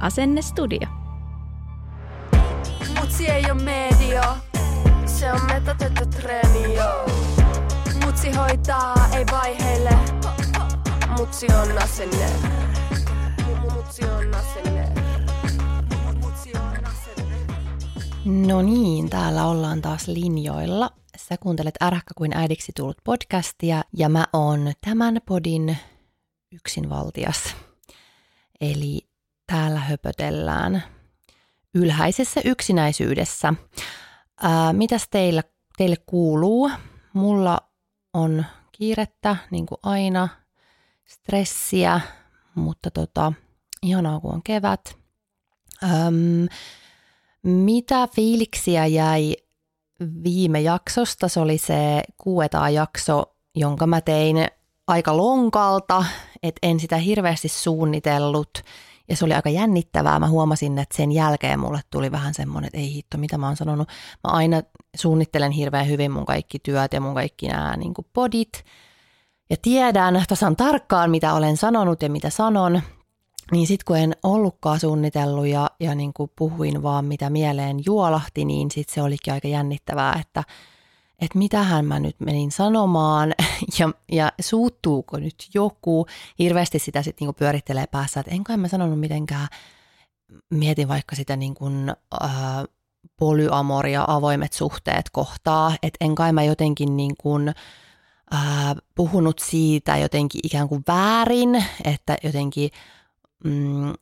Asennestudio. Mutsi ei oo media, se on metatettu treeni, Mutsi hoitaa, ei vaiheille, mutsi on asenne. Mutsi on asenne. Mutsi on asenne. No niin, täällä ollaan taas linjoilla. Sä kuuntelet Äräkkä kuin äidiksi tullut podcastia ja mä oon tämän podin yksinvaltias. Eli täällä höpötellään ylhäisessä yksinäisyydessä. Ää, mitäs teillä, teille kuuluu? Mulla on kiirettä, niin kuin aina, stressiä, mutta tota, ihanaa kun on kevät. Öm, mitä fiiliksiä jäi viime jaksosta? Se oli se kuuetaa jakso, jonka mä tein aika lonkalta, että en sitä hirveästi suunnitellut – ja se oli aika jännittävää. Mä huomasin, että sen jälkeen mulle tuli vähän semmoinen, että ei hitto, mitä mä oon sanonut. Mä aina suunnittelen hirveän hyvin mun kaikki työt ja mun kaikki nämä niin podit. Ja tiedän tasan tarkkaan, mitä olen sanonut ja mitä sanon. Niin sitten kun en ollutkaan suunnitellut ja, ja niin kuin puhuin vaan mitä mieleen juolahti, niin sitten se olikin aika jännittävää, että – että mitähän mä nyt menin sanomaan ja, ja suuttuuko nyt joku. Hirveästi sitä sitten niinku pyörittelee päässä, että enkä mä sanonut mitenkään, mietin vaikka sitä niin kuin, äh, polyamoria, avoimet suhteet kohtaa, että en kai mä jotenkin niin kuin, äh, puhunut siitä jotenkin ikään kuin väärin, että jotenkin mm,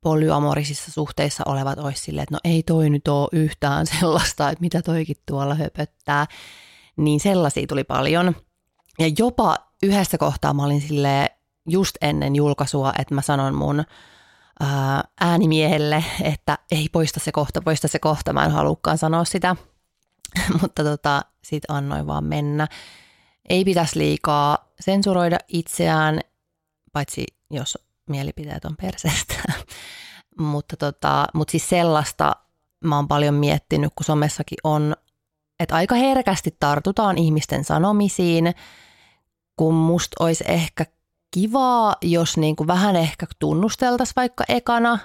polyamorisissa suhteissa olevat olisi silleen, että no ei toi nyt ole yhtään sellaista, että mitä toikin tuolla höpöttää. Niin sellaisia tuli paljon. Ja jopa yhdessä kohtaa mä olin sille just ennen julkaisua, että mä sanon mun ää, äänimiehelle, että ei poista se kohta, poista se kohta, mä en halukkaan sanoa sitä. Mutta tota, sit annoin vaan mennä. Ei pitäisi liikaa sensuroida itseään, paitsi jos mielipiteet on perseestä. mutta, tota, mutta siis sellaista mä oon paljon miettinyt, kun somessakin on, että aika herkästi tartutaan ihmisten sanomisiin, kun musta olisi ehkä kivaa, jos niin kuin vähän ehkä tunnusteltaisiin vaikka ekana,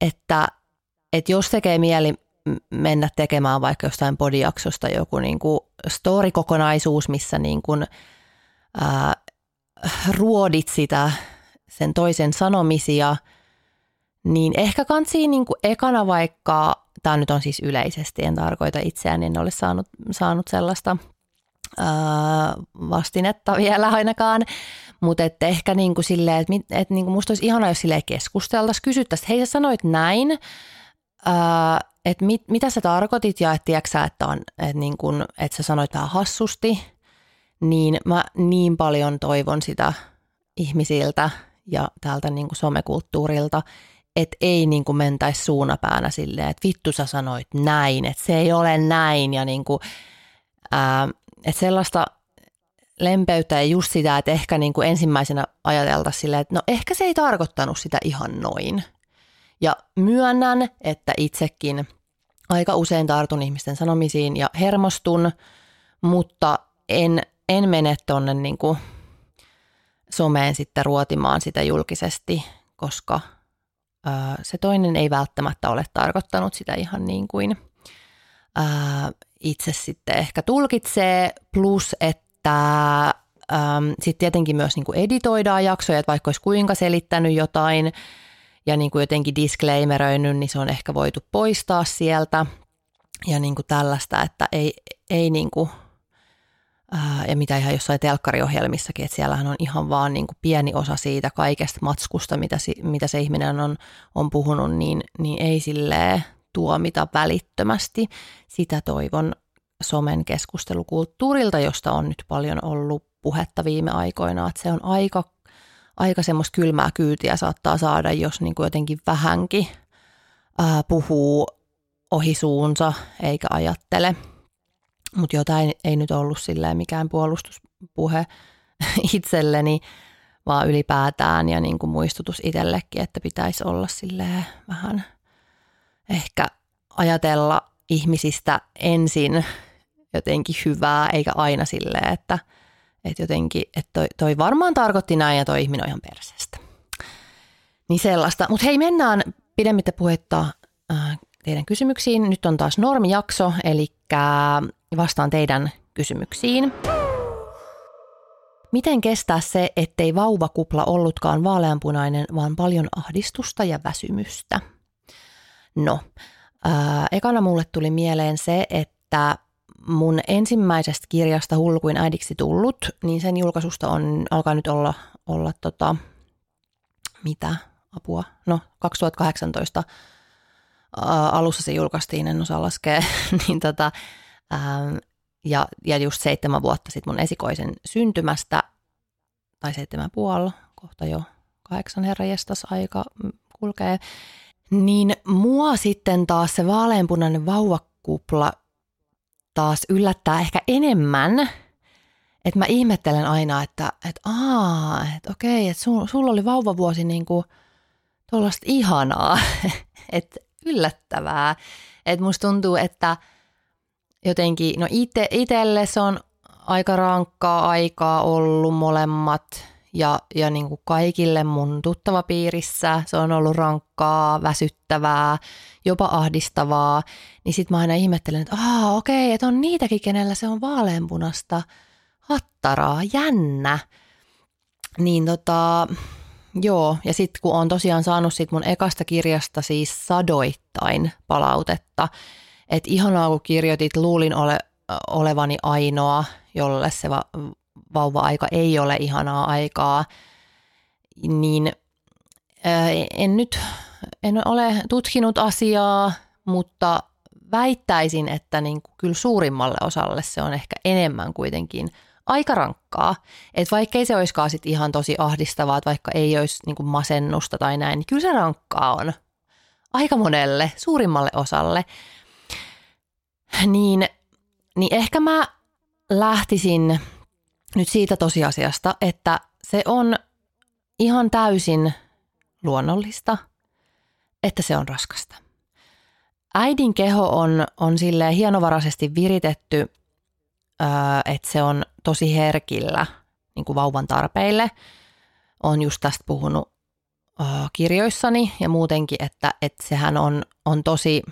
että, että jos tekee mieli mennä tekemään vaikka jostain podijaksosta joku niin kuin story-kokonaisuus, missä niin kuin, ää, ruodit sitä sen toisen sanomisia, niin ehkä kansi niin kuin ekana vaikka, tämä nyt on siis yleisesti, en tarkoita itseään, en ole saanut, saanut sellaista vastinetta vielä ainakaan, mutta että ehkä niin kuin silleen, että, että niin musta olisi ihanaa, jos silleen keskusteltaisiin, kysyttäisiin, että hei sä sanoit näin, että mit, mitä sä tarkoitit ja että tiedätkö että, on, että, niin kuin, että sä sanoit vähän hassusti, niin mä niin paljon toivon sitä ihmisiltä, ja täältä niin kuin somekulttuurilta, että ei niin kuin mentäisi suunapäänä silleen, että vittu sä sanoit näin, että se ei ole näin ja niin kuin, ää, että sellaista lempeyttä ja just sitä, että ehkä niin kuin ensimmäisenä ajateltaisiin silleen, että no ehkä se ei tarkoittanut sitä ihan noin. Ja myönnän, että itsekin aika usein tartun ihmisten sanomisiin ja hermostun, mutta en, en mene tuonne niin someen sitten ruotimaan sitä julkisesti, koska ää, se toinen ei välttämättä ole tarkoittanut sitä ihan niin kuin itse sitten ehkä tulkitsee, plus että ähm, sitten tietenkin myös niin kuin editoidaan jaksoja, että vaikka olisi kuinka selittänyt jotain ja niin kuin jotenkin disclaimeröinyt, niin se on ehkä voitu poistaa sieltä ja niin kuin tällaista, että ei, ei niin kuin – ja mitä ihan jossain telkkariohjelmissakin, että siellähän on ihan vaan niin kuin pieni osa siitä kaikesta matskusta, mitä, mitä se ihminen on, on puhunut, niin, niin ei silleen tuomita välittömästi. Sitä toivon somen keskustelukulttuurilta, josta on nyt paljon ollut puhetta viime aikoina, että se on aika, aika semmoista kylmää kyytiä saattaa saada, jos niin kuin jotenkin vähänkin ää, puhuu ohi suunsa eikä ajattele – mutta jotain ei nyt ollut silleen mikään puolustuspuhe itselleni, vaan ylipäätään ja niin kuin muistutus itsellekin, että pitäisi olla silleen vähän ehkä ajatella ihmisistä ensin jotenkin hyvää, eikä aina silleen, että, että jotenkin, että toi, toi varmaan tarkoitti näin ja toi ihminen on ihan perseestä. Niin sellaista. Mutta hei, mennään pidemmittä puhetta äh, teidän kysymyksiin. Nyt on taas normijakso, eli vastaan teidän kysymyksiin. Miten kestää se, ettei vauvakupla ollutkaan vaaleanpunainen, vaan paljon ahdistusta ja väsymystä? No, ää, ekana mulle tuli mieleen se, että mun ensimmäisestä kirjasta Hulkuin äidiksi tullut, niin sen julkaisusta on, alkaa nyt olla, olla tota, mitä? Apua, no 2018 ää, alussa se julkaistiin, en osaa laskea, niin tota, Ähm, ja, ja just seitsemän vuotta sitten mun esikoisen syntymästä, tai seitsemän puoli, kohta jo kahdeksan herrajestas aika kulkee, niin mua sitten taas se vaaleanpunainen vauvakupla taas yllättää ehkä enemmän, että mä ihmettelen aina, että, että aa, että okei, että sul, sulla oli vauvavuosi niin kuin tuollaista ihanaa, että yllättävää. Että musta tuntuu, että – jotenkin, no ite, itelle se on aika rankkaa aikaa ollut molemmat ja, ja niin kuin kaikille mun tuttavapiirissä se on ollut rankkaa, väsyttävää, jopa ahdistavaa. Niin sit mä aina ihmettelen, että aa okei, että on niitäkin, kenellä se on vaaleanpunasta hattaraa, jännä. Niin tota, joo, ja sitten kun on tosiaan saanut sit mun ekasta kirjasta siis sadoittain palautetta, että ihanaa kun kirjoitit, luulin ole, olevani ainoa, jolle se va- vauva-aika ei ole ihanaa aikaa, niin en nyt en ole tutkinut asiaa, mutta väittäisin, että niin kuin kyllä suurimmalle osalle se on ehkä enemmän kuitenkin aika rankkaa. Että vaikka ei se olisikaan sit ihan tosi ahdistavaa, että vaikka ei olisi niin kuin masennusta tai näin, niin kyllä se rankkaa on aika monelle, suurimmalle osalle niin, niin ehkä mä lähtisin nyt siitä tosiasiasta, että se on ihan täysin luonnollista, että se on raskasta. Äidin keho on, on sille hienovaraisesti viritetty, että se on tosi herkillä niin kuin vauvan tarpeille. Olen just tästä puhunut kirjoissani ja muutenkin, että, että sehän on, on tosi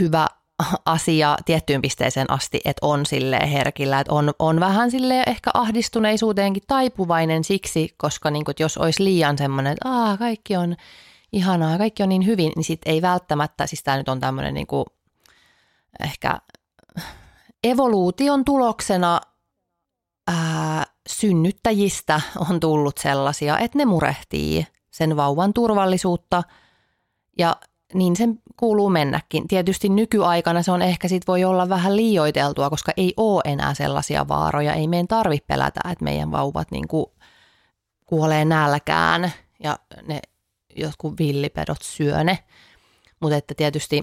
hyvä asia tiettyyn pisteeseen asti, että on sille herkillä, että on, on vähän sille ehkä ahdistuneisuuteenkin taipuvainen siksi, koska niin kuin, jos olisi liian semmoinen, että Aa, kaikki on ihanaa, kaikki on niin hyvin, niin sitten ei välttämättä, siis tämä nyt on tämmöinen niin kuin, ehkä evoluution tuloksena ää, synnyttäjistä on tullut sellaisia, että ne murehtii sen vauvan turvallisuutta. Ja niin sen kuuluu mennäkin. Tietysti nykyaikana se on ehkä sit voi olla vähän liioiteltua, koska ei ole enää sellaisia vaaroja. Ei meidän tarvitse pelätä, että meidän vauvat niin kuin kuolee nälkään ja ne jotkut villipedot syö ne. Mutta että tietysti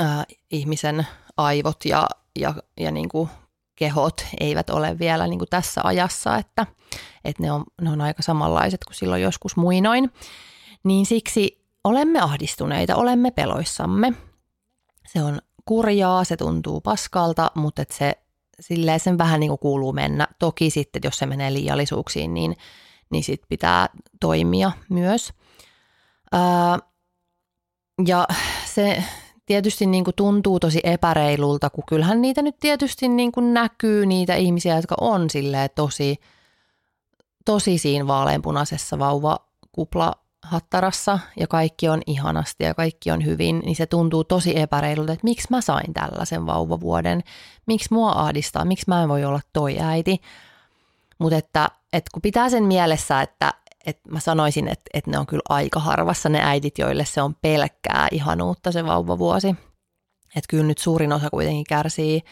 äh, ihmisen aivot ja, ja, ja niin kuin kehot eivät ole vielä niin kuin tässä ajassa, että, että ne, on, ne on aika samanlaiset kuin silloin joskus muinoin. Niin siksi olemme ahdistuneita, olemme peloissamme. Se on kurjaa, se tuntuu paskalta, mutta et se, silleen sen vähän niin kuin kuuluu mennä. Toki sitten, jos se menee liiallisuuksiin, niin, niin sit pitää toimia myös. Ää, ja se tietysti niin kuin tuntuu tosi epäreilulta, kun kyllähän niitä nyt tietysti niin kuin näkyy niitä ihmisiä, jotka on silleen tosi, tosi siinä vaaleanpunaisessa vauvakupla hattarassa ja kaikki on ihanasti ja kaikki on hyvin, niin se tuntuu tosi epäreilulta, että miksi mä sain tällaisen vauvavuoden, miksi mua ahdistaa, miksi mä en voi olla toi äiti. Mutta että, että kun pitää sen mielessä, että, että mä sanoisin, että, että ne on kyllä aika harvassa ne äidit, joille se on pelkkää ihanuutta se vauvavuosi. Että kyllä nyt suurin osa kuitenkin kärsii,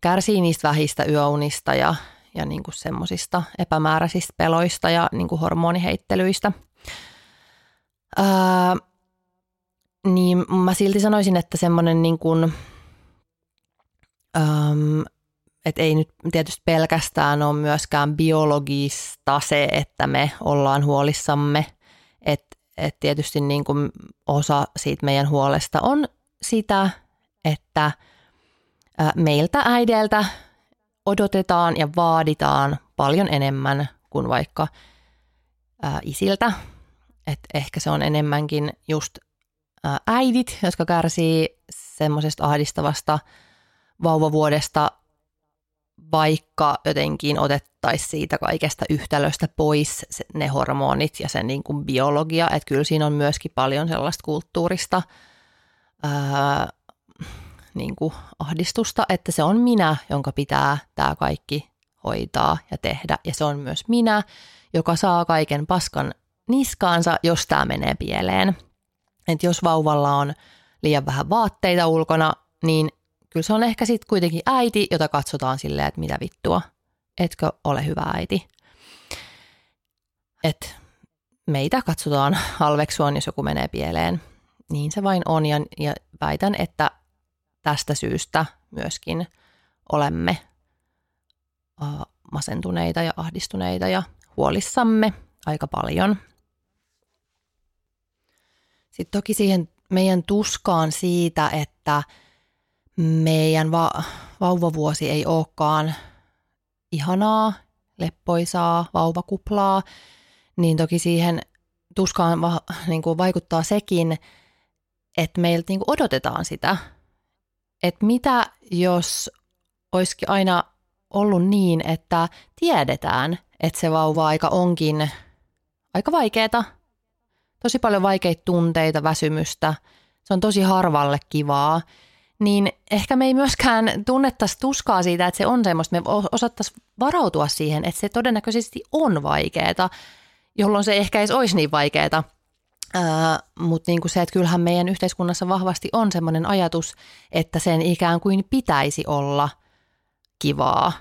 kärsii niistä vähistä yöunista ja, ja niin kuin semmoisista epämääräisistä peloista ja niin kuin hormoniheittelyistä. Ää, niin mä silti sanoisin, että semmoinen niin kuin, äm, että ei nyt tietysti pelkästään ole myöskään biologista se, että me ollaan huolissamme, että et tietysti niin kuin osa siitä meidän huolesta on sitä, että meiltä äideiltä odotetaan ja vaaditaan paljon enemmän kuin vaikka isiltä. Et ehkä se on enemmänkin just äidit, jotka kärsii semmoisesta ahdistavasta vauvavuodesta – vaikka jotenkin otettaisiin siitä kaikesta yhtälöstä pois ne hormonit ja sen niin kuin biologia, että kyllä siinä on myöskin paljon sellaista kulttuurista ää, niin kuin ahdistusta, että se on minä, jonka pitää tämä kaikki hoitaa ja tehdä. Ja se on myös minä, joka saa kaiken paskan niskaansa, jos tämä menee pieleen. Et jos vauvalla on liian vähän vaatteita ulkona, niin kyllä se on ehkä sitten kuitenkin äiti, jota katsotaan silleen, että mitä vittua, etkö ole hyvä äiti. Et meitä katsotaan halveksuaan, jos joku menee pieleen. Niin se vain on ja, ja väitän, että tästä syystä myöskin olemme masentuneita ja ahdistuneita ja huolissamme aika paljon. Sitten toki siihen meidän tuskaan siitä, että – meidän va- vauvavuosi ei olekaan ihanaa, leppoisaa vauvakuplaa, niin toki siihen tuskaan va- niin kuin vaikuttaa sekin, että meiltä niin kuin odotetaan sitä, että mitä jos olisikin aina ollut niin, että tiedetään, että se vauva-aika onkin aika vaikeaa, tosi paljon vaikeita tunteita, väsymystä, se on tosi harvalle kivaa, niin ehkä me ei myöskään tunnettaisi tuskaa siitä, että se on semmoista. Me osattaisiin varautua siihen, että se todennäköisesti on vaikeaa, jolloin se ehkä ei olisi niin vaikeaa. Mutta niin se, että kyllähän meidän yhteiskunnassa vahvasti on semmoinen ajatus, että sen ikään kuin pitäisi olla kivaa.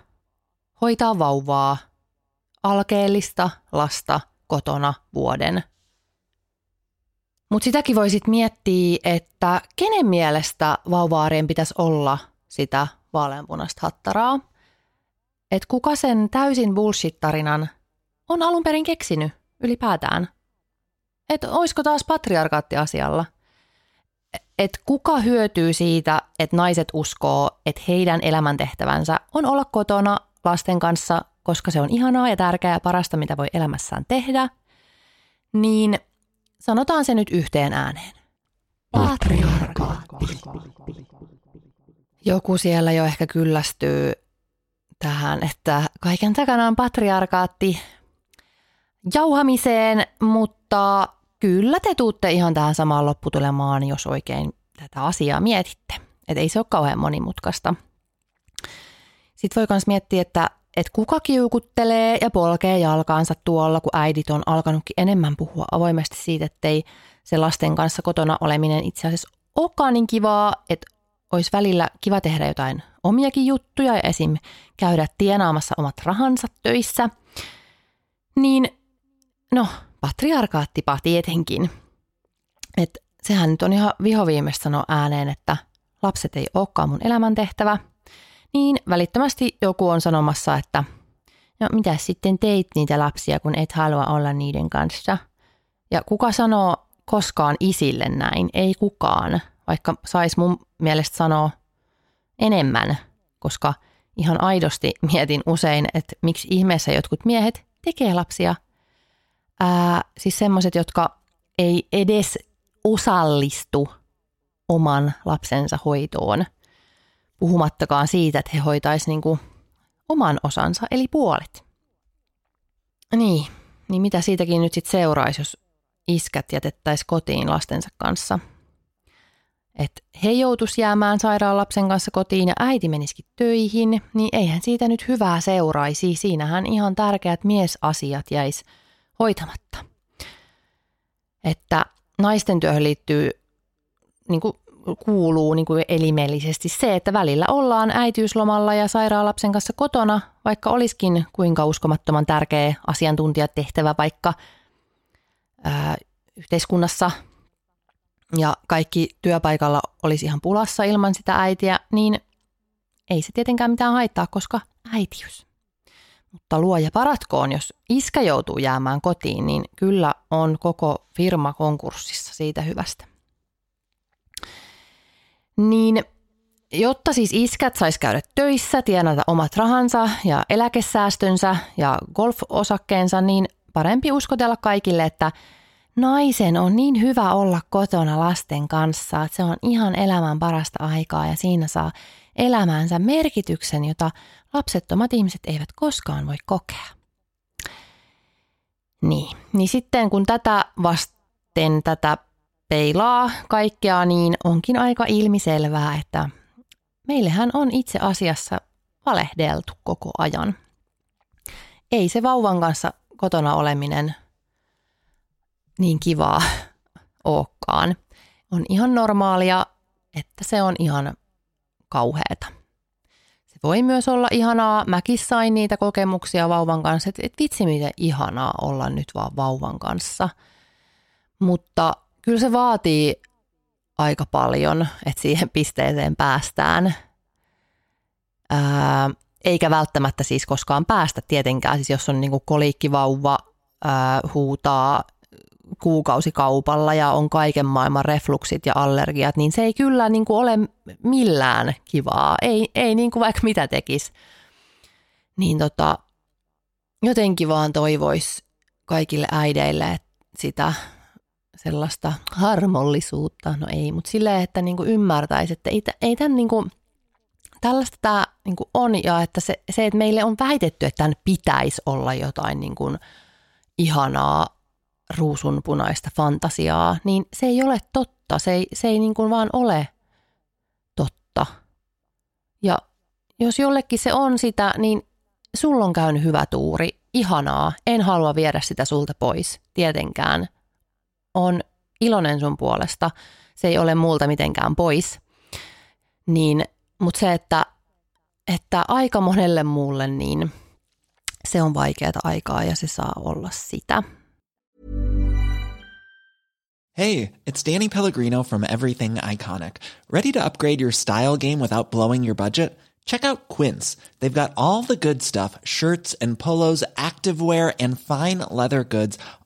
Hoitaa vauvaa, alkeellista lasta kotona vuoden mutta sitäkin voisit miettiä, että kenen mielestä vauvaarien pitäisi olla sitä vaaleanpunaista hattaraa. Että kuka sen täysin bullshit-tarinan on alun perin keksinyt ylipäätään. Että olisiko taas patriarkaatti asialla. Että kuka hyötyy siitä, että naiset uskoo, että heidän elämäntehtävänsä on olla kotona lasten kanssa, koska se on ihanaa ja tärkeää ja parasta, mitä voi elämässään tehdä. Niin – Sanotaan se nyt yhteen ääneen. Patriarkaatti. Joku siellä jo ehkä kyllästyy tähän, että kaiken takana on patriarkaatti jauhamiseen, mutta kyllä te tuutte ihan tähän samaan lopputulemaan, jos oikein tätä asiaa mietitte. Että ei se ole kauhean monimutkaista. Sitten voi myös miettiä, että että kuka kiukuttelee ja polkee jalkaansa tuolla, kun äidit on alkanutkin enemmän puhua avoimesti siitä, ettei se lasten kanssa kotona oleminen itse asiassa olekaan niin kivaa, että olisi välillä kiva tehdä jotain omiakin juttuja ja esim. käydä tienaamassa omat rahansa töissä. Niin, no, patriarkaattipa tietenkin. Että sehän nyt on ihan vihoviimeistä sanoa ääneen, että lapset ei olekaan mun elämäntehtävä – niin välittömästi joku on sanomassa, että no mitä sitten teit niitä lapsia, kun et halua olla niiden kanssa. Ja kuka sanoo koskaan isille näin? Ei kukaan, vaikka sais mun mielestä sanoa enemmän, koska ihan aidosti mietin usein, että miksi ihmeessä jotkut miehet tekee lapsia. Ää, siis semmoiset, jotka ei edes osallistu oman lapsensa hoitoon. Puhumattakaan siitä, että he hoitaisivat niin oman osansa, eli puolet. Niin, niin mitä siitäkin nyt sitten seuraisi, jos iskät jätettäisiin kotiin lastensa kanssa – että he joutuisi jäämään sairaan lapsen kanssa kotiin ja äiti menisikin töihin, niin eihän siitä nyt hyvää seuraisi. Siinähän ihan tärkeät miesasiat jäis hoitamatta. Että naisten työhön liittyy, niin kuin kuuluu niin kuin elimellisesti se, että välillä ollaan äitiyslomalla ja sairaan lapsen kanssa kotona, vaikka olisikin kuinka uskomattoman tärkeä asiantuntijatehtävä vaikka ää, yhteiskunnassa – ja kaikki työpaikalla olisi ihan pulassa ilman sitä äitiä, niin ei se tietenkään mitään haittaa, koska äitiys. Mutta luoja paratkoon, jos iskä joutuu jäämään kotiin, niin kyllä on koko firma konkurssissa siitä hyvästä. Niin jotta siis iskät sais käydä töissä, tienata omat rahansa ja eläkesäästönsä ja golf-osakkeensa, niin parempi uskotella kaikille, että – naisen on niin hyvä olla kotona lasten kanssa, että se on ihan elämän parasta aikaa ja siinä saa elämänsä merkityksen, jota lapsettomat ihmiset eivät koskaan voi kokea. Niin, niin sitten kun tätä vasten tätä peilaa kaikkea, niin onkin aika ilmiselvää, että meillähän on itse asiassa valehdeltu koko ajan. Ei se vauvan kanssa kotona oleminen niin kivaa olekaan. On ihan normaalia, että se on ihan kauheata. Se voi myös olla ihanaa. Mäkin sain niitä kokemuksia vauvan kanssa, että et vitsi miten ihanaa olla nyt vaan vauvan kanssa. Mutta kyllä se vaatii aika paljon, että siihen pisteeseen päästään. Ää, eikä välttämättä siis koskaan päästä tietenkään. Siis jos on niinku koliikkivauva, ää, huutaa kuukausikaupalla ja on kaiken maailman refluksit ja allergiat, niin se ei kyllä niin kuin ole millään kivaa. Ei, ei niin kuin vaikka mitä tekisi. Niin tota, jotenkin vaan toivois kaikille äideille sitä sellaista harmollisuutta. No ei, mutta silleen, että niin kuin ymmärtäisi, että ei, ei tämän niin kuin, tällaista tämä niin kuin on ja että se, se, että meille on väitetty, että tämän pitäisi olla jotain niin kuin ihanaa ruusunpunaista fantasiaa, niin se ei ole totta. Se ei, se ei niin kuin vaan ole totta. Ja jos jollekin se on sitä, niin sulla on käynyt hyvä tuuri, ihanaa, en halua viedä sitä sulta pois, tietenkään. On iloinen sun puolesta, se ei ole multa mitenkään pois. Niin, mutta se, että, että aika monelle muulle, niin se on vaikeaa aikaa ja se saa olla sitä. Hey, it's Danny Pellegrino from Everything Iconic. Ready to upgrade your style game without blowing your budget? Check out Quince. They've got all the good stuff shirts and polos, activewear, and fine leather goods,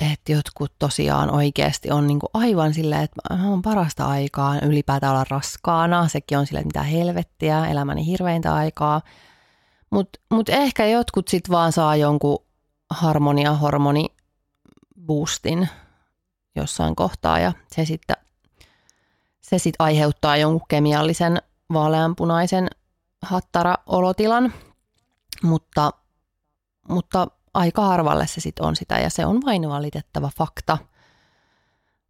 että jotkut tosiaan oikeasti on niin kuin aivan silleen, että on parasta aikaa ylipäätään olla raskaana. Sekin on silleen, että mitä helvettiä, elämäni hirveintä aikaa. Mutta mut ehkä jotkut sitten vaan saa jonkun harmonia, hormoni boostin jossain kohtaa ja se sitten se sit aiheuttaa jonkun kemiallisen vaaleanpunaisen hattara-olotilan, mutta, mutta aika harvalle se sitten on sitä ja se on vain valitettava fakta.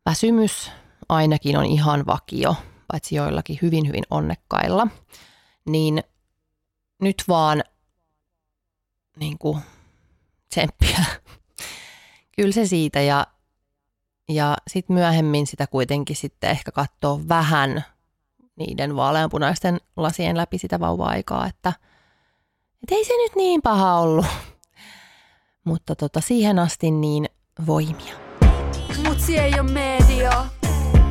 Väsymys ainakin on ihan vakio, paitsi joillakin hyvin hyvin onnekkailla, niin nyt vaan niin kuin tsemppiä. Kyllä se siitä ja, ja sitten myöhemmin sitä kuitenkin sitten ehkä katsoo vähän niiden vaaleanpunaisten lasien läpi sitä vauva-aikaa, että, että ei se nyt niin paha ollut. Mutta tota, siihen asti niin voimia. Mutsi ei ole media,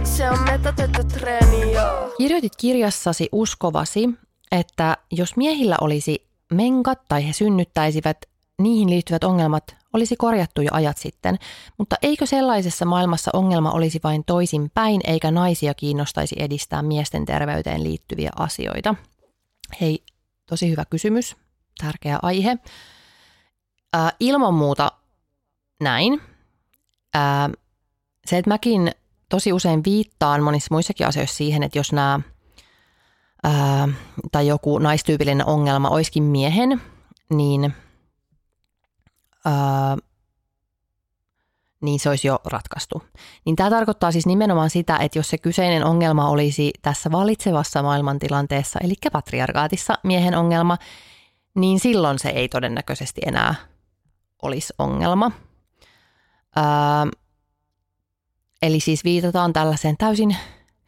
se on metatettu treeni, joo. Kirjoitit kirjassasi uskovasi, että jos miehillä olisi menkat tai he synnyttäisivät, niihin liittyvät ongelmat olisi korjattu jo ajat sitten, mutta eikö sellaisessa maailmassa ongelma olisi vain toisin päin, eikä naisia kiinnostaisi edistää miesten terveyteen liittyviä asioita? Hei, tosi hyvä kysymys, tärkeä aihe. Ää, ilman muuta näin. Ää, se, että mäkin tosi usein viittaan monissa muissakin asioissa siihen, että jos nämä ää, tai joku naistyypillinen ongelma olisikin miehen, niin, ää, niin se olisi jo ratkaistu. Niin tämä tarkoittaa siis nimenomaan sitä, että jos se kyseinen ongelma olisi tässä valitsevassa maailmantilanteessa, eli patriarkaatissa miehen ongelma, niin silloin se ei todennäköisesti enää olisi ongelma. Ää, eli siis viitataan tällaiseen täysin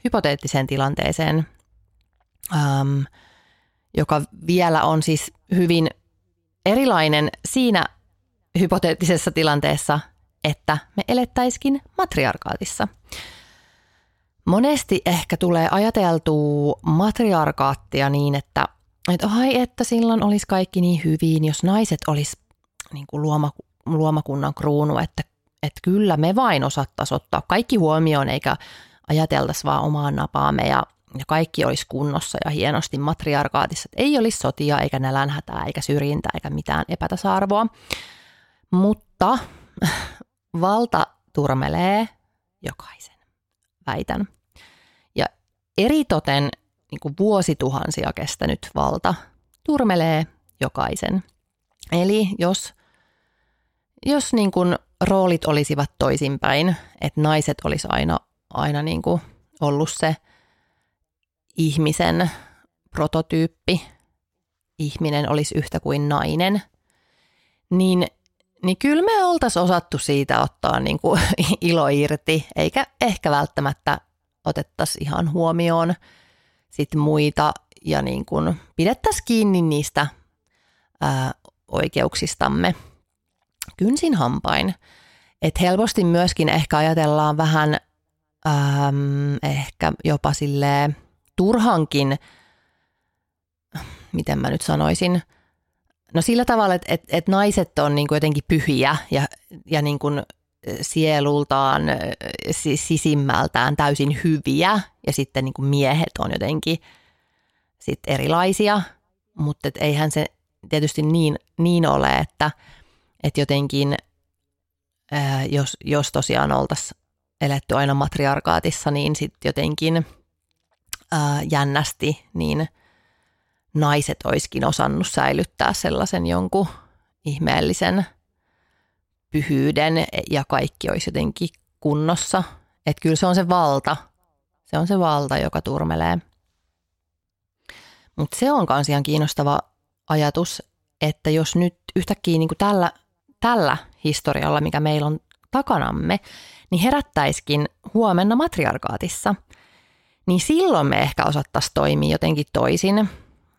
hypoteettiseen tilanteeseen, äm, joka vielä on siis hyvin erilainen siinä hypoteettisessa tilanteessa, että me elettäiskin matriarkaatissa. Monesti ehkä tulee ajateltua matriarkaattia niin, että, että ai että silloin olisi kaikki niin hyvin, jos naiset olisi niin kuin luoma, luomakunnan kruunu, että, että kyllä me vain osattaisiin ottaa kaikki huomioon eikä ajateltaisi vaan omaan napaamme ja ja kaikki olisi kunnossa ja hienosti matriarkaatissa. Että ei olisi sotia eikä nälänhätää eikä syrjintää eikä mitään epätasa-arvoa. Mutta valta turmelee jokaisen, väitän. Ja eritoten niin kuin vuosituhansia kestänyt valta turmelee jokaisen. Eli jos, jos niin kuin roolit olisivat toisinpäin, että naiset olisi aina, aina niin kuin ollut se – ihmisen prototyyppi, ihminen olisi yhtä kuin nainen, niin, niin kyllä me oltaisiin osattu siitä ottaa niin kuin ilo irti, eikä ehkä välttämättä otettaisi ihan huomioon sit muita ja niin kuin pidettäisiin kiinni niistä ää, oikeuksistamme kynsin hampain. Et helposti myöskin ehkä ajatellaan vähän äm, ehkä jopa silleen turhankin, miten mä nyt sanoisin, no sillä tavalla, että, että, että naiset on niin kuin jotenkin pyhiä ja, ja niin kuin sielultaan, sisimmältään täysin hyviä ja sitten niin kuin miehet on jotenkin sit erilaisia, mutta et eihän se tietysti niin, niin ole, että, että jotenkin jos, jos tosiaan oltaisiin eletty aina matriarkaatissa, niin sitten jotenkin – ää, jännästi, niin naiset olisikin osannut säilyttää sellaisen jonkun ihmeellisen pyhyyden ja kaikki olisi jotenkin kunnossa. Että kyllä se on se valta, se on se valta, joka turmelee. Mutta se on myös ihan kiinnostava ajatus, että jos nyt yhtäkkiä niin kuin tällä, tällä historialla, mikä meillä on takanamme, niin herättäisikin huomenna matriarkaatissa – niin silloin me ehkä osattaisiin toimia jotenkin toisin.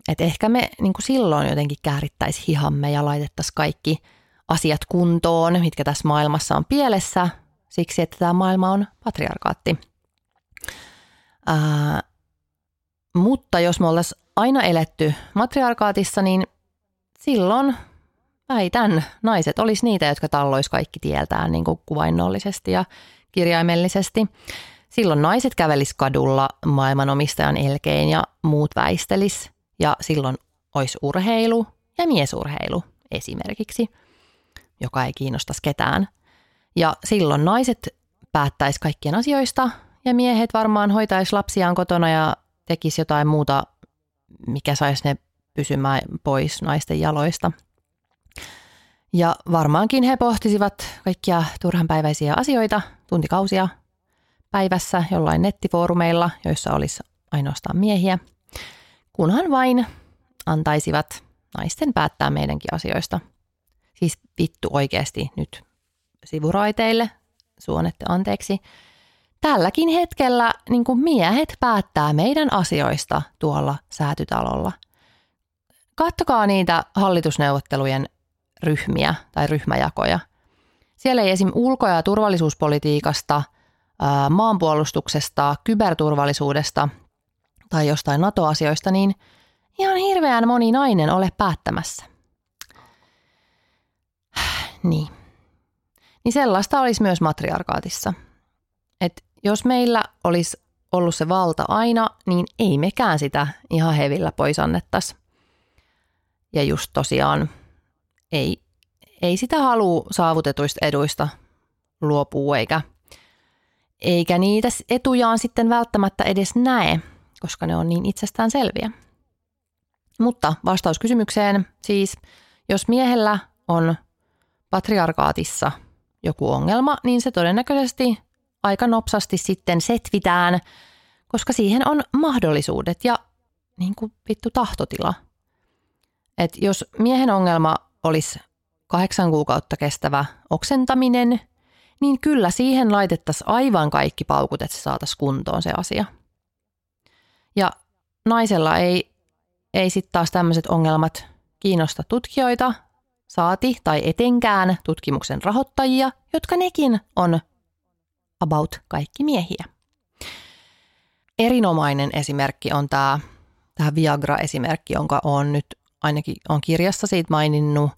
Että ehkä me niin kuin silloin jotenkin käärittäisiin hihamme ja laitettaisiin kaikki asiat kuntoon, mitkä tässä maailmassa on pielessä, siksi että tämä maailma on patriarkaatti. Ää, mutta jos me oltaisiin aina eletty matriarkaatissa, niin silloin väitän, naiset olisi niitä, jotka tallois kaikki tieltään niin kuin kuvainnollisesti ja kirjaimellisesti. Silloin naiset kävelis kadulla maailmanomistajan elkein ja muut väistelis ja silloin olisi urheilu ja miesurheilu esimerkiksi, joka ei kiinnostaisi ketään. Ja silloin naiset päättäis kaikkien asioista ja miehet varmaan hoitaisi lapsiaan kotona ja tekisi jotain muuta, mikä saisi ne pysymään pois naisten jaloista. Ja varmaankin he pohtisivat kaikkia turhanpäiväisiä asioita tuntikausia päivässä jollain nettifoorumeilla, joissa olisi ainoastaan miehiä, kunhan vain antaisivat naisten päättää meidänkin asioista. Siis vittu oikeasti nyt sivuraiteille, suonette anteeksi. Tälläkin hetkellä niin kuin miehet päättää meidän asioista tuolla säätytalolla. Kattokaa niitä hallitusneuvottelujen ryhmiä tai ryhmäjakoja. Siellä ei esim. ulko- ja turvallisuuspolitiikasta, maanpuolustuksesta, kyberturvallisuudesta tai jostain NATO-asioista, niin ihan hirveän moni nainen ole päättämässä. Niin. Niin sellaista olisi myös matriarkaatissa. Et jos meillä olisi ollut se valta aina, niin ei mekään sitä ihan hevillä pois annettaisi. Ja just tosiaan ei, ei sitä halua saavutetuista eduista luopua eikä, eikä niitä etujaan sitten välttämättä edes näe, koska ne on niin itsestään selviä. Mutta vastaus kysymykseen siis, jos miehellä on patriarkaatissa joku ongelma, niin se todennäköisesti aika nopsasti sitten setvitään, koska siihen on mahdollisuudet ja niin kuin vittu tahtotila. Et jos miehen ongelma olisi kahdeksan kuukautta kestävä oksentaminen, niin kyllä siihen laitettaisiin aivan kaikki paukut, että se saataisiin kuntoon se asia. Ja naisella ei, ei sitten taas tämmöiset ongelmat kiinnosta tutkijoita, saati tai etenkään tutkimuksen rahoittajia, jotka nekin on about kaikki miehiä. Erinomainen esimerkki on tämä, Viagra-esimerkki, jonka on nyt ainakin on kirjassa siitä maininnut.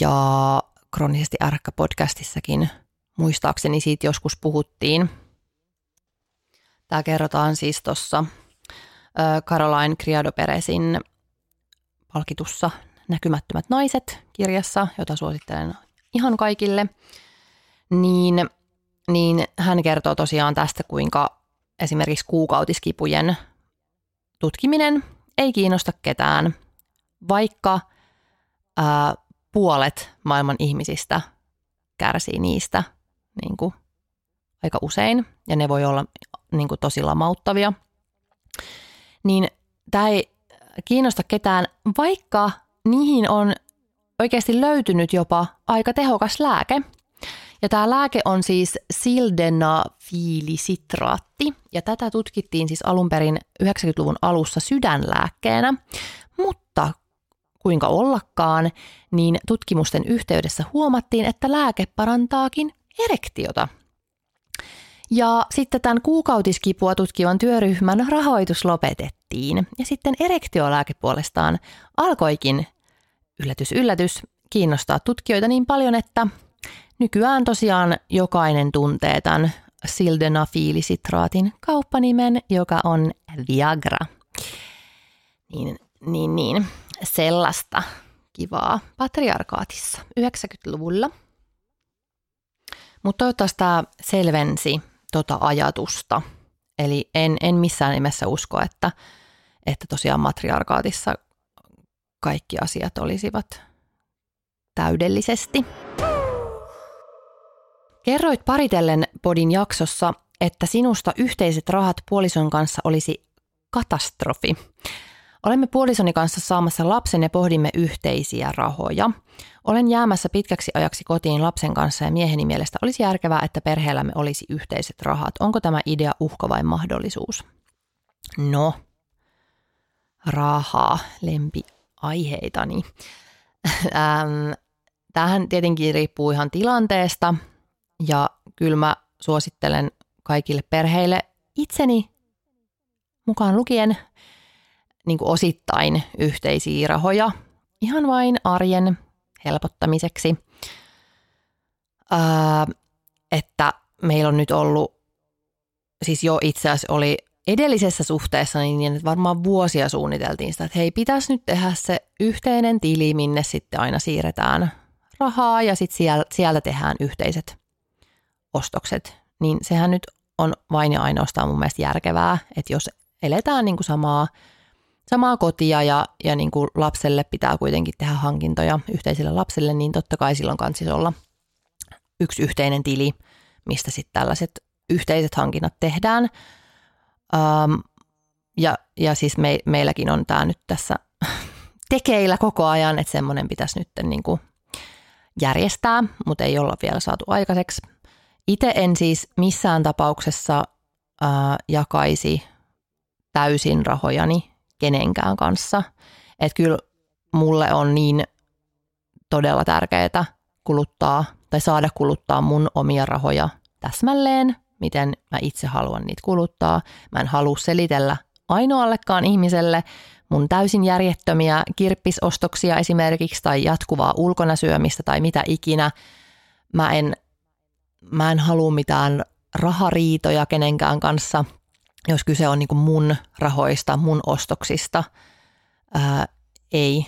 Ja Kronisesti ärkkä podcastissakin muistaakseni siitä joskus puhuttiin. Tämä kerrotaan siis tuossa Caroline Criado Perezin palkitussa Näkymättömät naiset kirjassa, jota suosittelen ihan kaikille, niin, niin hän kertoo tosiaan tästä, kuinka esimerkiksi kuukautiskipujen tutkiminen ei kiinnosta ketään – vaikka ää, puolet maailman ihmisistä kärsii niistä niin kuin, aika usein, ja ne voi olla niin kuin, tosi lamauttavia, niin tämä ei kiinnosta ketään, vaikka niihin on oikeasti löytynyt jopa aika tehokas lääke. Ja tämä lääke on siis sildenafilisitraatti, ja tätä tutkittiin siis alun perin 90-luvun alussa sydänlääkkeenä, mutta kuinka ollakaan, niin tutkimusten yhteydessä huomattiin, että lääke parantaakin erektiota. Ja sitten tämän kuukautiskipua tutkivan työryhmän rahoitus lopetettiin. Ja sitten erektiolääke puolestaan alkoikin, yllätys yllätys, kiinnostaa tutkijoita niin paljon, että nykyään tosiaan jokainen tuntee tämän sildenafilisitraatin kauppanimen, joka on Viagra. Niin, niin, niin sellaista kivaa patriarkaatissa 90-luvulla. Mutta toivottavasti tämä selvensi tota ajatusta. Eli en, en missään nimessä usko, että, että tosiaan matriarkaatissa kaikki asiat olisivat täydellisesti. Kerroit paritellen podin jaksossa, että sinusta yhteiset rahat puolison kanssa olisi katastrofi. Olemme puolisoni kanssa saamassa lapsen ja pohdimme yhteisiä rahoja. Olen jäämässä pitkäksi ajaksi kotiin lapsen kanssa ja mieheni mielestä olisi järkevää, että perheellämme olisi yhteiset rahat. Onko tämä idea uhka vai mahdollisuus? No, rahaa, lempi aiheitani. Tähän tietenkin riippuu ihan tilanteesta ja kyllä mä suosittelen kaikille perheille itseni mukaan lukien niin kuin osittain yhteisiä rahoja ihan vain arjen helpottamiseksi. Ää, että meillä on nyt ollut, siis jo itse asiassa oli edellisessä suhteessa niin, että varmaan vuosia suunniteltiin sitä, että hei, pitäisi nyt tehdä se yhteinen tili, minne sitten aina siirretään rahaa ja sitten siellä, sieltä tehdään yhteiset ostokset. Niin sehän nyt on vain ja ainoastaan mun mielestä järkevää, että jos eletään niin kuin samaa samaa kotia ja, ja niin kuin lapselle pitää kuitenkin tehdä hankintoja yhteiselle lapselle, niin totta kai silloin kanssa olla yksi yhteinen tili, mistä sitten tällaiset yhteiset hankinnat tehdään. Um, ja, ja siis me, meilläkin on tämä nyt tässä tekeillä koko ajan, että semmoinen pitäisi nyt niin kuin järjestää, mutta ei olla vielä saatu aikaiseksi. Itse en siis missään tapauksessa ää, jakaisi täysin rahojani kenenkään kanssa. Että kyllä mulle on niin todella tärkeää kuluttaa tai saada kuluttaa mun omia rahoja täsmälleen, miten mä itse haluan niitä kuluttaa. Mä en halua selitellä ainoallekaan ihmiselle mun täysin järjettömiä kirppisostoksia esimerkiksi tai jatkuvaa ulkona syömistä tai mitä ikinä. Mä en, mä en halua mitään rahariitoja kenenkään kanssa, jos kyse on niin kuin mun rahoista, mun ostoksista. Ää, ei,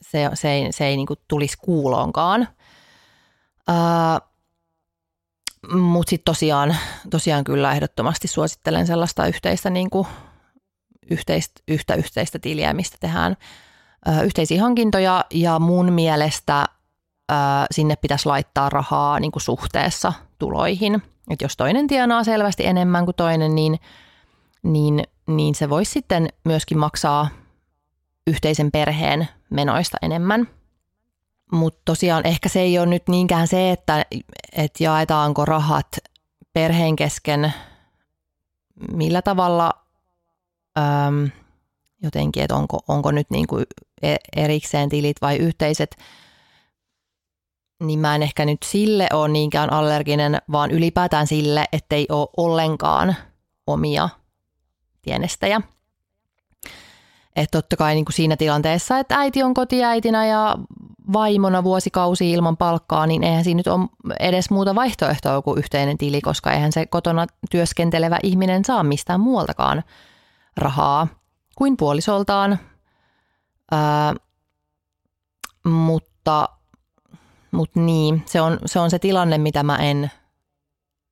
se, se ei, se ei niin kuin tulisi kuuloonkaan. Mutta sitten tosiaan, tosiaan kyllä ehdottomasti suosittelen sellaista yhteistä niin kuin yhteistä, yhtä yhteistä tiliä, mistä tehdään ö, yhteisiä hankintoja ja mun mielestä ö, sinne pitäisi laittaa rahaa niin kuin suhteessa tuloihin. Et jos toinen tienaa selvästi enemmän kuin toinen, niin, niin, niin se voisi sitten myöskin maksaa yhteisen perheen menoista enemmän. Mutta tosiaan ehkä se ei ole nyt niinkään se, että, että jaetaanko rahat perheen kesken millä tavalla äm, jotenkin, että onko, onko nyt niin kuin e, erikseen tilit vai yhteiset, niin mä en ehkä nyt sille ole niinkään allerginen, vaan ylipäätään sille, ettei ole ollenkaan omia tienestejä. Että totta kai niin kuin siinä tilanteessa, että äiti on kotiäitinä ja vaimona vuosikausi ilman palkkaa, niin eihän siinä nyt ole edes muuta vaihtoehtoa kuin yhteinen tili, koska eihän se kotona työskentelevä ihminen saa mistään muualtakaan rahaa kuin puolisoltaan. Ää, mutta, mutta niin, se on, se on se tilanne, mitä mä en,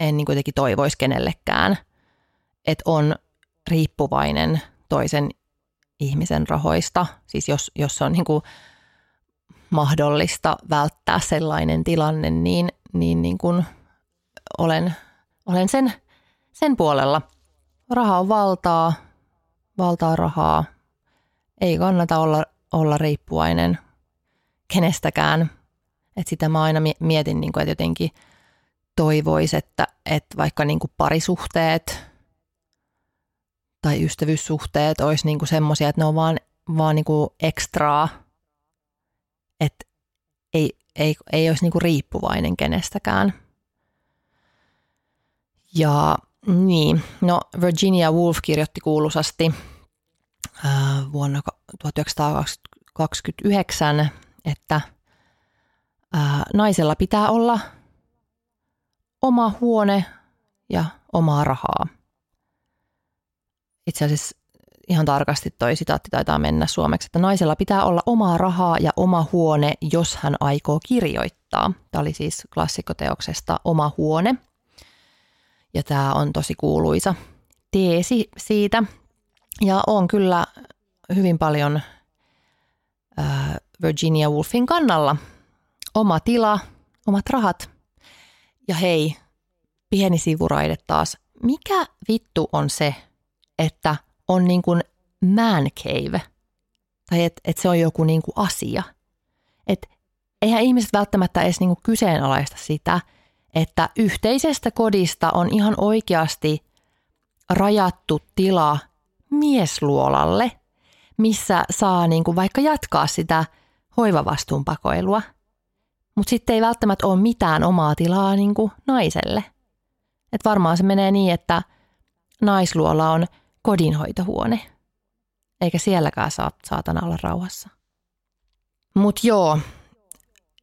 en niin kuitenkin toivoisi kenellekään, että on riippuvainen toisen ihmisen rahoista. Siis jos, jos on niin kuin mahdollista välttää sellainen tilanne, niin, niin, niin kuin olen, olen sen, sen puolella. Raha on valtaa, valtaa rahaa. Ei kannata olla, olla riippuvainen kenestäkään. Et sitä mä aina mietin, niin kuin, että jotenkin toivoisi, että, että vaikka niin kuin parisuhteet tai ystävyyssuhteet olisi niin semmoisia, että ne on vaan, vaan niin kuin ekstraa, että ei, ei, ei olisi niin kuin riippuvainen kenestäkään. Ja niin, no Virginia Woolf kirjoitti kuuluisasti äh, vuonna 1929, että äh, naisella pitää olla oma huone ja omaa rahaa. Itse asiassa ihan tarkasti toi sitaatti taitaa mennä suomeksi, että naisella pitää olla omaa rahaa ja oma huone, jos hän aikoo kirjoittaa. Tämä oli siis klassikoteoksesta Oma huone – ja tämä on tosi kuuluisa teesi siitä. Ja on kyllä hyvin paljon Virginia Woolfin kannalla. Oma tila, omat rahat. Ja hei, pieni sivuraide taas. Mikä vittu on se, että on niin kuin man cave? Tai että et se on joku niin kuin asia. Että eihän ihmiset välttämättä edes niin kuin kyseenalaista sitä – että yhteisestä kodista on ihan oikeasti rajattu tila miesluolalle, missä saa niin kuin vaikka jatkaa sitä hoivavastuunpakoilua. Mutta sitten ei välttämättä ole mitään omaa tilaa niin kuin naiselle. Et varmaan se menee niin, että naisluola on kodinhoitohuone, eikä sielläkään saa saatana olla rauhassa. Mutta joo,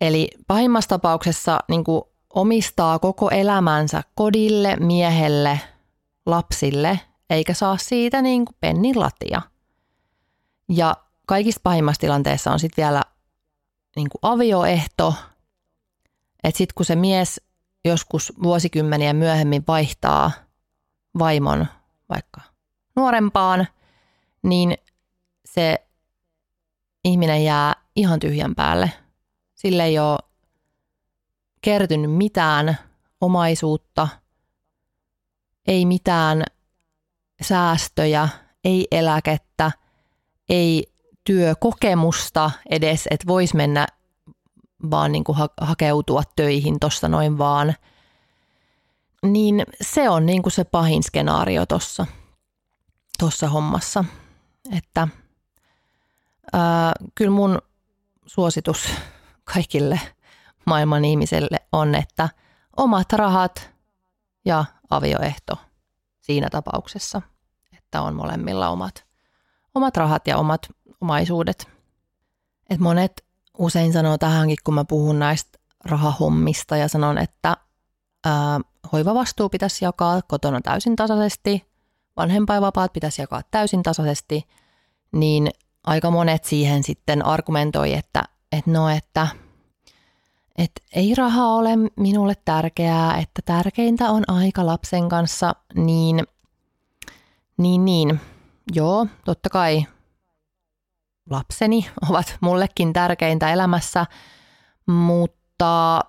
eli pahimmassa tapauksessa niin omistaa koko elämänsä kodille, miehelle, lapsille, eikä saa siitä niin pennin latia. Ja kaikista pahimmassa tilanteessa on sitten vielä niin avioehto, että sitten kun se mies joskus vuosikymmeniä myöhemmin vaihtaa vaimon vaikka nuorempaan, niin se ihminen jää ihan tyhjän päälle. Sille ei ole kertynyt mitään omaisuutta, ei mitään säästöjä, ei eläkettä, ei työkokemusta edes, että voisi mennä vaan niin kuin ha- hakeutua töihin tuosta noin vaan. Niin se on niin kuin se pahin skenaario tuossa tossa hommassa. Että ää, kyllä mun suositus kaikille maailman ihmiselle on, että omat rahat ja avioehto siinä tapauksessa, että on molemmilla omat, omat rahat ja omat omaisuudet. Et monet usein sanoo tähänkin, kun mä puhun näistä rahahommista ja sanon, että ää, hoivavastuu pitäisi jakaa kotona täysin tasaisesti, vanhempainvapaat pitäisi jakaa täysin tasaisesti, niin aika monet siihen sitten argumentoi, että, että no, että, että ei raha ole minulle tärkeää, että tärkeintä on aika lapsen kanssa, niin, niin, niin joo, totta kai lapseni ovat mullekin tärkeintä elämässä, mutta,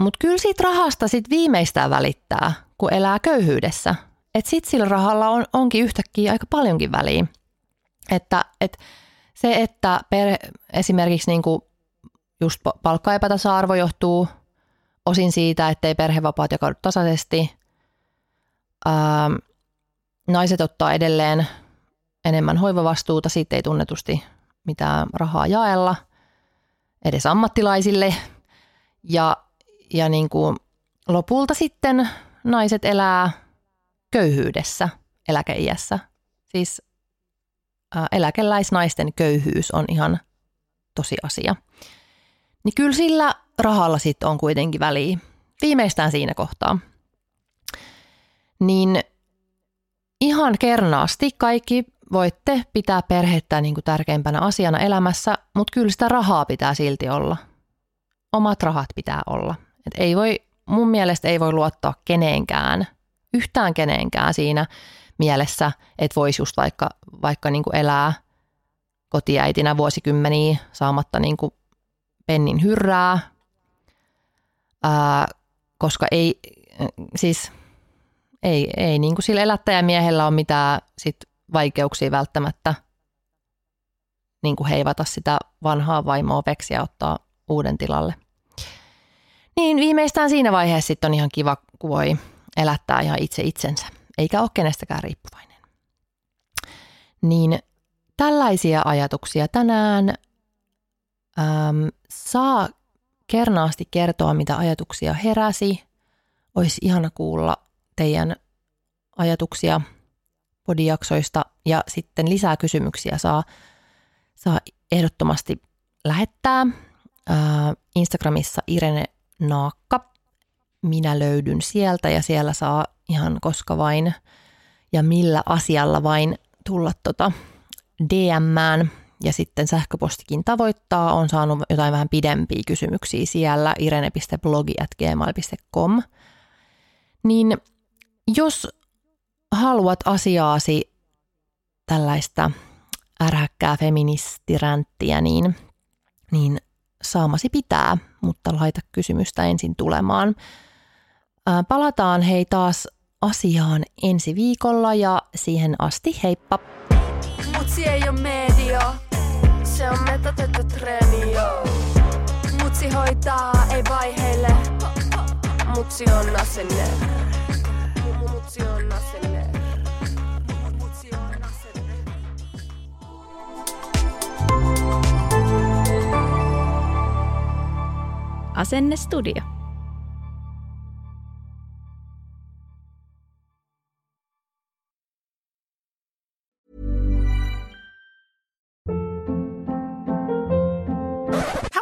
mutta kyllä siitä rahasta sit viimeistään välittää, kun elää köyhyydessä. Että sit sillä rahalla on, onkin yhtäkkiä aika paljonkin väliä. Että et se, että per, esimerkiksi niinku just palkkaepätasa-arvo johtuu osin siitä, ettei perhevapaat jakaudu tasaisesti. Ää, naiset ottaa edelleen enemmän hoivavastuuta, siitä ei tunnetusti mitään rahaa jaella edes ammattilaisille. Ja, ja niin kuin lopulta sitten naiset elää köyhyydessä eläkeiässä. Siis eläkeläisnaisten köyhyys on ihan tosi asia. Niin kyllä sillä rahalla sitten on kuitenkin väliä. Viimeistään siinä kohtaa. Niin ihan kernaasti kaikki voitte pitää perhettä niin kuin tärkeimpänä asiana elämässä, mutta kyllä sitä rahaa pitää silti olla. Omat rahat pitää olla. Et ei voi, mun mielestä ei voi luottaa keneenkään, yhtään keneenkään siinä mielessä, että voisi just vaikka, vaikka niin kuin elää kotiäitinä vuosikymmeniä saamatta niin kuin pennin hyrrää, ää, koska ei, siis ei, ei niin kuin sillä elättäjämiehellä ole mitään sit vaikeuksia välttämättä niin kuin heivata sitä vanhaa vaimoa veksi ja ottaa uuden tilalle. Niin viimeistään siinä vaiheessa sitten on ihan kiva, kun voi elättää ihan itse itsensä, eikä ole kenestäkään riippuvainen. Niin tällaisia ajatuksia tänään äm, saa kernaasti kertoa, mitä ajatuksia heräsi. Olisi ihana kuulla teidän ajatuksia – podijaksoista ja sitten lisää kysymyksiä saa, saa ehdottomasti lähettää. Instagramissa Irene Naakka. Minä löydyn sieltä ja siellä saa ihan koska vain ja millä asialla vain tulla tota DMään. Ja sitten sähköpostikin tavoittaa. On saanut jotain vähän pidempiä kysymyksiä siellä irene.blogi.gmail.com. Niin jos haluat asiaasi tällaista ärhäkkää feministiränttiä, niin, niin saamasi pitää, mutta laita kysymystä ensin tulemaan. Palataan hei taas asiaan ensi viikolla ja siihen asti heippa! Mutsi ei ole media, se on metotettu treeni, Mutsi hoitaa, ei vaiheille, mutsi on asenne. Mutsi on asenne. Asenne Studio.